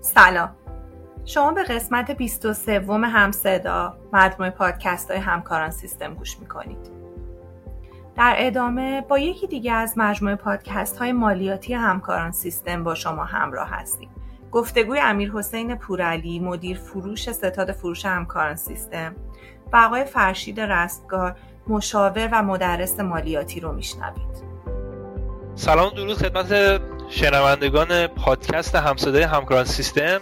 سلام. شما به قسمت 23 همصدا مجموعه پادکست های همکاران سیستم گوش می‌کنید. در ادامه با یکی دیگه از مجموعه پادکست های مالیاتی همکاران سیستم با شما همراه هستیم. گفتگوی امیر حسین پورعلی مدیر فروش ستاد فروش همکاران سیستم و آقای فرشید رستگار مشاور و مدرس مالیاتی رو میشنوید. سلام درود خدمت شنوندگان پادکست همصدای همکاران سیستم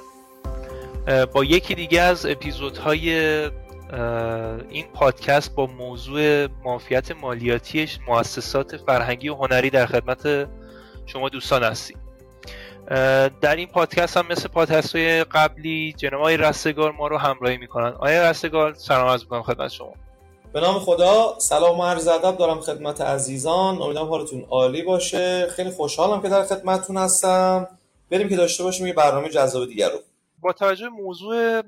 با یکی دیگه از اپیزودهای این پادکست با موضوع مافیت مالیاتیش مؤسسات فرهنگی و هنری در خدمت شما دوستان هستیم. در این پادکست هم مثل پادکست های قبلی جناب آقای رستگار ما رو همراهی می‌کنن. آیا رستگار سلام عرض می‌کنم خدمت شما. به نام خدا سلام و عرض ادب دارم خدمت عزیزان. امیدوارم حالتون عالی باشه. خیلی خوشحالم که در خدمتتون هستم. بریم که داشته باشیم یه برنامه جذاب دیگر رو. با توجه موضوع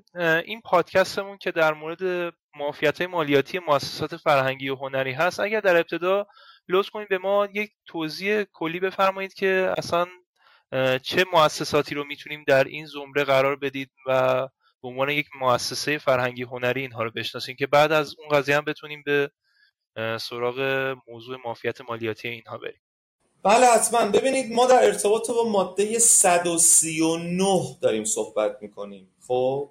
این پادکستمون که در مورد معافیت مالیاتی مؤسسات فرهنگی و هنری هست اگر در ابتدا لطف کنید به ما یک توضیح کلی بفرمایید که اصلا چه مؤسساتی رو می‌تونیم در این زمره قرار بدید و به عنوان یک مؤسسه فرهنگی هنری اینها رو بشناسیم که بعد از اون قضیه هم بتونیم به سراغ موضوع مافیت مالیاتی اینها بریم. بله حتما. ببینید ما در ارتباط با ماده 139 داریم صحبت می‌کنیم. خب؟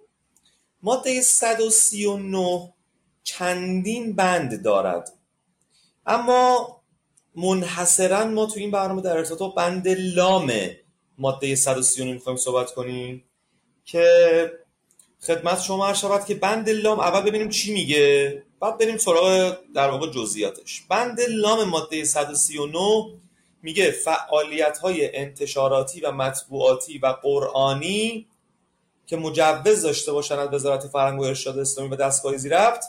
ماده 139 چندین بند دارد. اما منحصرا ما تو این برنامه در ارتباط با بند لام ماده 139 می‌خوایم صحبت کنیم که خدمت شما عرض شود که بند لام اول ببینیم چی میگه بعد بریم سراغ در واقع جزئیاتش. بند لام ماده 139 میگه فعالیت های انتشاراتی و مطبوعاتی و قرآنی که مجوز داشته باشند از وزارت فرهنگ و ارشاد اسلامی و دستگاه زیرفت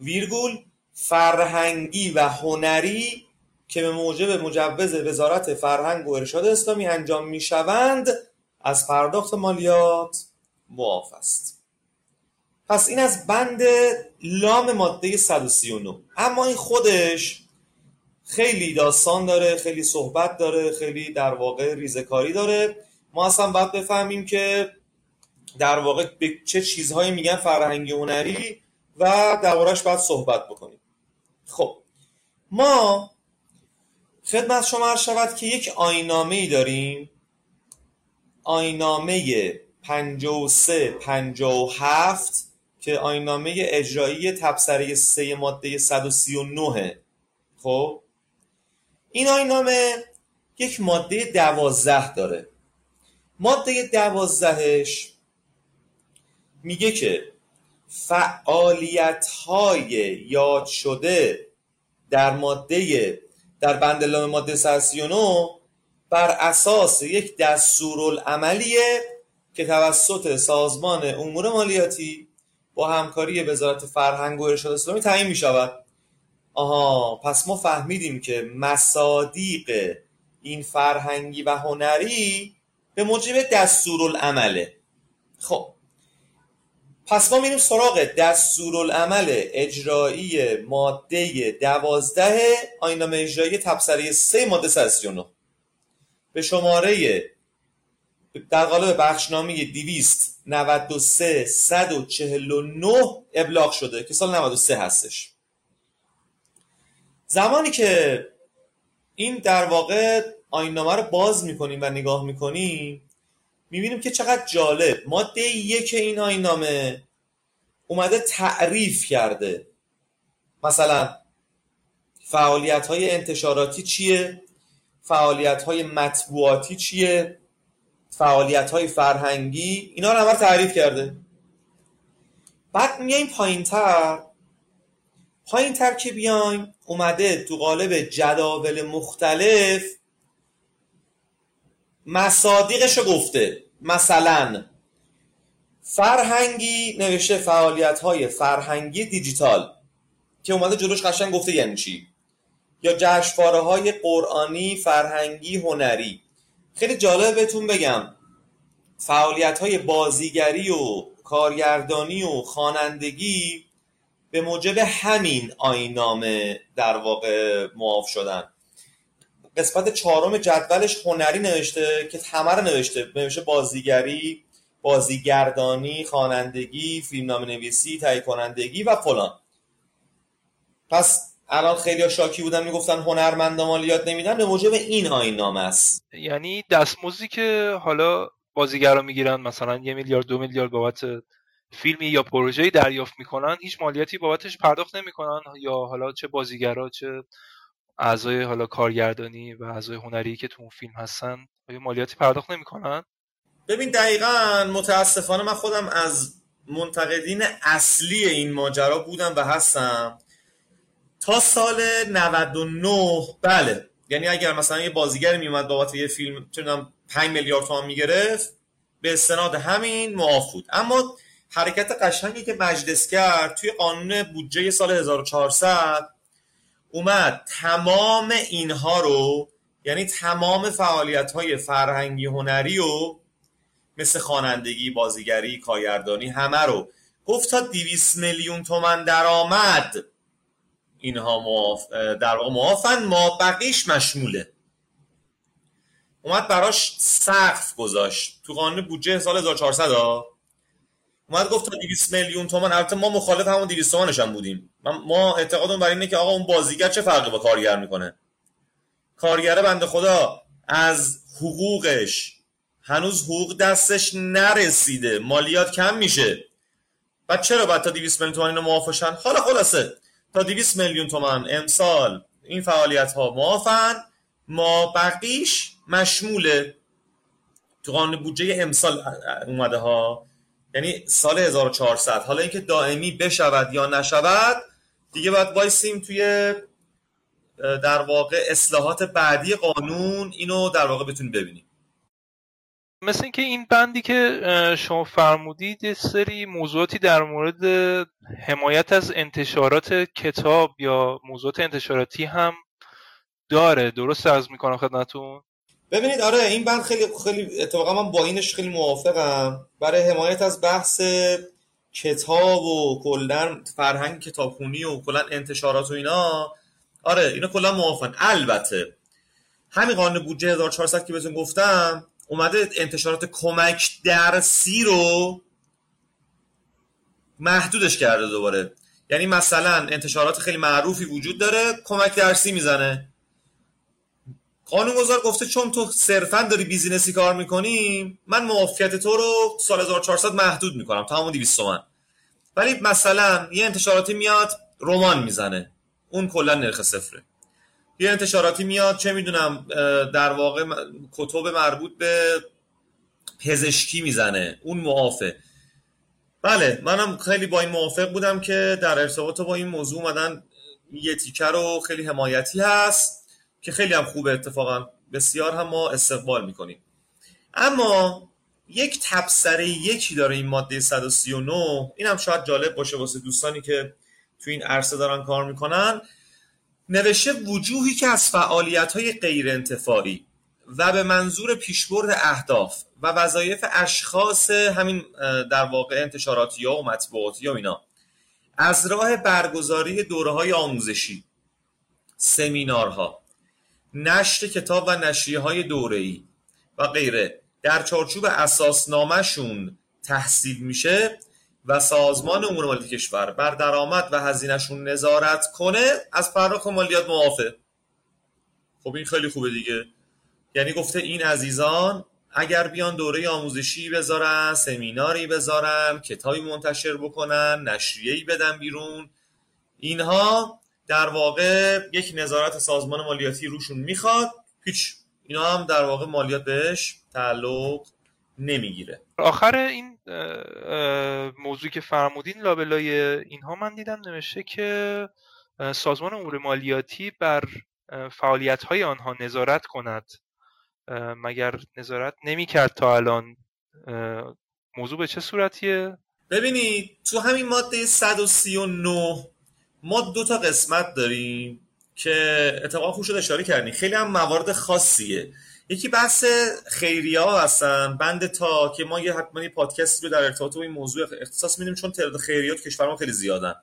ویرگول فرهنگی و هنری که به موجب مجوز وزارت فرهنگ و ارشاد اسلامی انجام می‌شوند از پرداخت مالیات. معاف است. پس این از بند لام ماده 139 اما این خودش خیلی داستان داره خیلی صحبت داره خیلی در واقع ریزکاری داره. ما اصلا باید بفهمیم که در واقع به چه چیزهایی میگن فرهنگی هنری و دربارش باید صحبت بکنیم. خب ما خدمت شما شود که یک آینامه ای داریم. آینامه 53 57 که آینامه اجرایی تبصره 3 ماده 139 خب؟ این آینامه یک ماده دوازده داره. ماده دوازدهش میگه که فعالیت های یاد شده در ماده در بند لام ماده 139 بر اساس یک دستورالعملیه که توسط سازمان امور مالیاتی با همکاری وزارت فرهنگ و ارشاد اسلامی تعیین می شود آها پس ما فهمیدیم که مصادیق این فرهنگی و هنری به موجب دستورالعمله خب پس ما میریم سراغ دستورالعمل اجرایی ماده دوازده آینامه اجرایی تبصره سه ماده 39 به شماره در قالب بخشنامه 293 149 ابلاغ شده که سال 93 هستش. زمانی که این در واقع آینامه رو باز می‌کنیم و نگاه می‌کنیم می‌بینیم که چقدر جالب. ماده یک این آینامه اومده تعریف کرده. مثلا فعالیت های انتشاراتی چیه؟ فعالیت های مطبوعاتی چیه؟ فعالیت های فرهنگی اینا رو همه تعریف کرده. بعد میایم پایین تر پایین تر که بیایم اومده تو قالب جداول مختلف مصادیقش رو گفته. مثلا فرهنگی نوشته فعالیت های فرهنگی دیجیتال که اومده جلوش قشنگ گفته یعنی چی؟ یا جشنواره های قرآنی فرهنگی هنری. خیلی جالب بهتون بگم. فعالیت های بازیگری و کارگردانی و خوانندگی به موجب همین آینامه در واقع معاف شدن. قسمت چهارم جدولش هنری نوشته که همه رو نوشته. نوشته بازیگری بازیگردانی خوانندگی فیلمنامه نویسی تهیه کنندگی و فلان. پس الان خیلی شاکی بودن می‌گفتن هنرمند مالیات نمیدن به موجب این آین نامه است. یعنی دستمزدی که حالا بازیگرا می‌گیرن مثلا یه میلیارد دو میلیارد بابت فیلمی یا پروژه‌ای دریافت می‌کنن هیچ مالیاتی بابتش پرداخت نمی‌کنن یا حالا چه بازیگرا چه اعضای حالا کارگردانی و اعضای هنری که تو اون فیلم هستن آیا مالیاتی پرداخت نمی‌کنن. ببین دقیقا متاسفانه من خودم از منتقدین اصلی این ماجرا بودم و هستم. تا سال 99 بله. یعنی اگر مثلا یه بازیگر میومد بابت یه فیلم چونم 5 میلیارد تومان می‌گرفت به استناد همین معاف بود. اما حرکت قشنگی که مجلس کرد توی قانون بودجه سال 1400 اومد. تمام اینها رو یعنی تمام فعالیت های فرهنگی هنری و مثل خوانندگی بازیگری کارگردانی همه رو. گفت تا 200 میلیون تومن درآمد. اینها معاف در واقع معافن ما بقیش مشموله. اومد براش سقف گذاشت. تو قانون بودجه سال 1400 ها. اومد گفت تا 200 میلیون تومان. البته ما مخالف همون 200 تومانش هم بودیم. ما اعتقادمون بر اینه که آقا اون بازیگر چه فرقی با کارگر می‌کنه؟ کارگر بنده خدا از حقوقش هنوز حقوق دستش نرسیده. مالیات کم میشه. و چرا بعد تا 200 میلیون تومان اینو معافشن حالا خلاصه. تا 200 میلیون تومان امسال. این فعالیت ها معافن ما بقیش مشموله تو قانون بودجه امسال اومده ها یعنی سال 1400 حالا اینکه دائمی بشود یا نشود دیگه باید وایسیم توی در واقع اصلاحات بعدی قانون اینو در واقع بتونیم ببینیم. مثل اینکه این بندی که شما فرمودید یه سری موضوعاتی در مورد حمایت از انتشارات کتاب یا موضوعات انتشاراتی هم داره. درست عرض می‌کنم خدمتون ببینید آره این بند خیلی خیلی اتفاقا من با اینش خیلی موافقم. برای حمایت از بحث کتاب و کلا فرهنگ کتابخونی و کلا انتشارات و اینا آره اینا کلا موافقن البته همین قانون بودجه 1400 که بهتون گفتم اومده انتشارات کمک درسی رو محدودش کرده دوباره. یعنی مثلا انتشارات خیلی معروفی وجود داره کمک درسی می‌زنه. قانونگذار گفته چون تو صرفا داری بیزینسی کار می‌کنی من معافیت تو رو سال 1400 محدود می‌کنم تا همون 200 تومن. ولی مثلا یه انتشاراتی میاد رمان می‌زنه. اون کلا نرخ صفره. یه انتشاراتی میاد چه می‌دونم در واقع کتب مربوط به پزشکی می‌زنه. اون معافه بله منم خیلی با این موافق بودم که در ارتباط با این موضوع اومدن یه تیکه رو خیلی حمایتی هست که خیلی هم خوبه اتفاقا. بسیار هم ما استقبال می‌کنیم. اما یک تبصره یکی داره این ماده 139 این هم شاید جالب باشه واسه دوستانی که تو این عرصه دارن کار می‌کنن. نوشته وجوهی که از فعالیت های غیر انتفاعی و به منظور پیشبرد اهداف و وظایف اشخاص همین در واقع انتشاراتی ها و مطبوعاتی ها اینا از راه برگزاری دوره های آموزشی سمینارها نشر کتاب و نشریه های دوره‌ای و غیره در چارچوب اساسنامهشون تحصیل میشه. و سازمان امور مالی کشور بر درآمد و هزینهشون نظارت کنه از پرداخت مالیات موافه خب این خیلی خوبه دیگه. یعنی گفته این عزیزان اگر بیان دوره آموزشی بذارن سمیناری بذارن کتابی منتشر بکنن نشریه‌ای بدن بیرون اینها در واقع یک نظارت سازمان مالیاتی روشون می‌خواد. هیچ اینا هم در واقع مالیات بهش تعلق نمی‌گیره. آخر این موضوعی که فرمودین لابلای اینها من دیدم نوشته که سازمان امور مالیاتی بر فعالیت های آنها نظارت کند. مگر نظارت نمی کرد تا الان. موضوع به چه صورتیه؟ ببینید تو همین ماده 139 ما دو تا قسمت داریم که اتفاقا خوب شد اشاره کردیم. خیلی هم موارد خاصیه. یکی بحث خیریه ها هستن. بند تا که ما یه حتما یه پادکستی رو در ارتباط با این موضوع اختصاص میدیم چون تعداد خیریات کشور ما خیلی زیادن.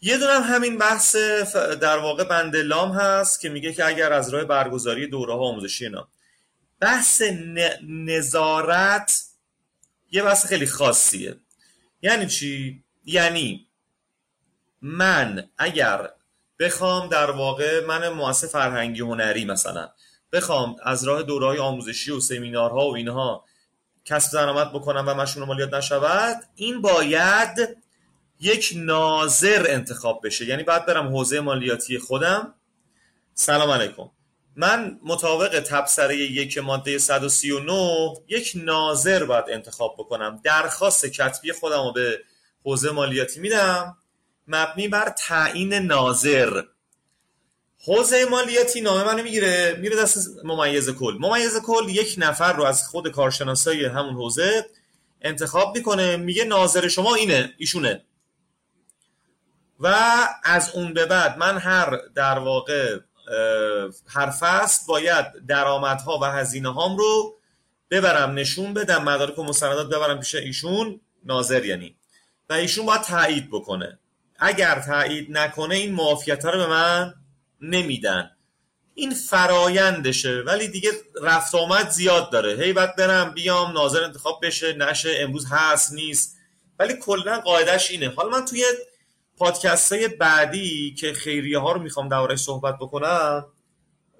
یه دونم همین بحث در واقع بندلام هست که میگه که اگر از راه برگزاری دوره ها آموزشی اینا. بحث نظارت یه بحث خیلی خاصیه. یعنی چی؟ یعنی من اگر بخوام در واقع من مؤسسه فرهنگی هنری مثلا بخوام از راه دوره های آموزشی و سمینارها و اینها کسب درآمد بکنم و مشمول مالیات نشود این باید یک ناظر انتخاب بشه. یعنی باید برم حوزه مالیاتی خودم. سلام علیکم. من مطابق تبصره یک ماده 139 یک ناظر باید انتخاب بکنم. درخواست کتبی خودم رو به حوزه مالیاتی میدم. مبنی بر تعیین ناظر. حوزه مالیاتی نامه منو می‌گیره میره دست ممیز کل. ممیز کل یک نفر رو از خود کارشناسای همون حوزه انتخاب می‌کنه میگه ناظر شما اینه ایشونه. و از اون به بعد من هر در واقع هر فصل باید درآمدها و هزینه هام رو ببرم نشون بدم مدارک و مستندات ببرم پیش ایشون. ناظر یعنی. و ایشون باید تایید بکنه. اگر تایید نکنه این معافیت رو به من نمیدن. این فرایندشه ولی دیگه رفت آمد زیاد داره. هی باید برم بیام ناظر انتخاب بشه نشه امروز هست نیست. ولی کلا قاعدش اینه. حالا من توی پادکست بعدی که خیریه ها رو می‌خوام دربارش صحبت بکنم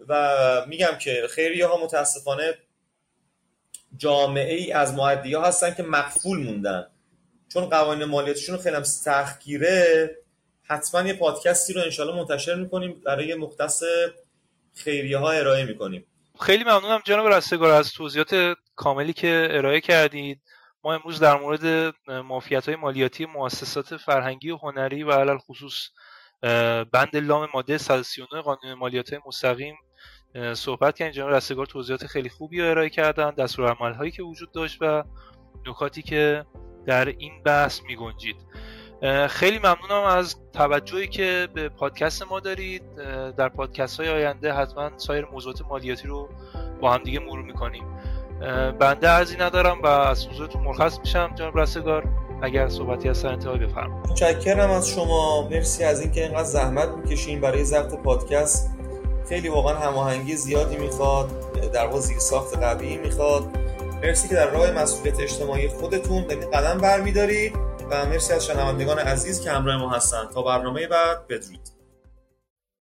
و میگم که خیریه ها متاسفانه جامعه ای از معدی ها هستن که مقفول موندن. چون قوانین مالیاتشون خیلی سختگیره حتما یه پادکستی رو انشالله منتشر می‌کنیم. برای مختص خیریه ها ارائه می‌کنیم. خیلی ممنونم جناب رستگار از توضیحات کاملی که ارائه کردید. ما امروز در مورد مافیت های مالیاتی مؤسسات فرهنگی و هنری و علل خصوص بند لام ماده 139 قانون مالیات مستقیم صحبت کردیم. جناب رستگار توضیحات خیلی خوبی ارائه کردن دستورالعمل هایی که وجود داشت و نکاتی که در این بحث می گنجید خیلی ممنونم از توجهی که به پادکست ما دارید. در پادکست های آینده حتما سایر موضوعات مالیاتی رو با هم دیگه مرور می‌کنیم. بنده ارزی ندارم و از حضورتون مرخص میشم جناب رستگار. اگر صحبتی از سر انتهای بفرمایید. متشکرم از شما. مرسی از اینکه اینقدر زحمت می‌کشین برای ضبط پادکست. خیلی واقعا هماهنگی زیادی می‌خواد در واقع زیر ساخت قوی می‌خواد. مرسی که در راه مسئولیت اجتماعی خودتون دارید قدم برمیدارید. و مرسی از شنوندگان عزیز که همراه ما هستند. تا برنامه بعد بدرود.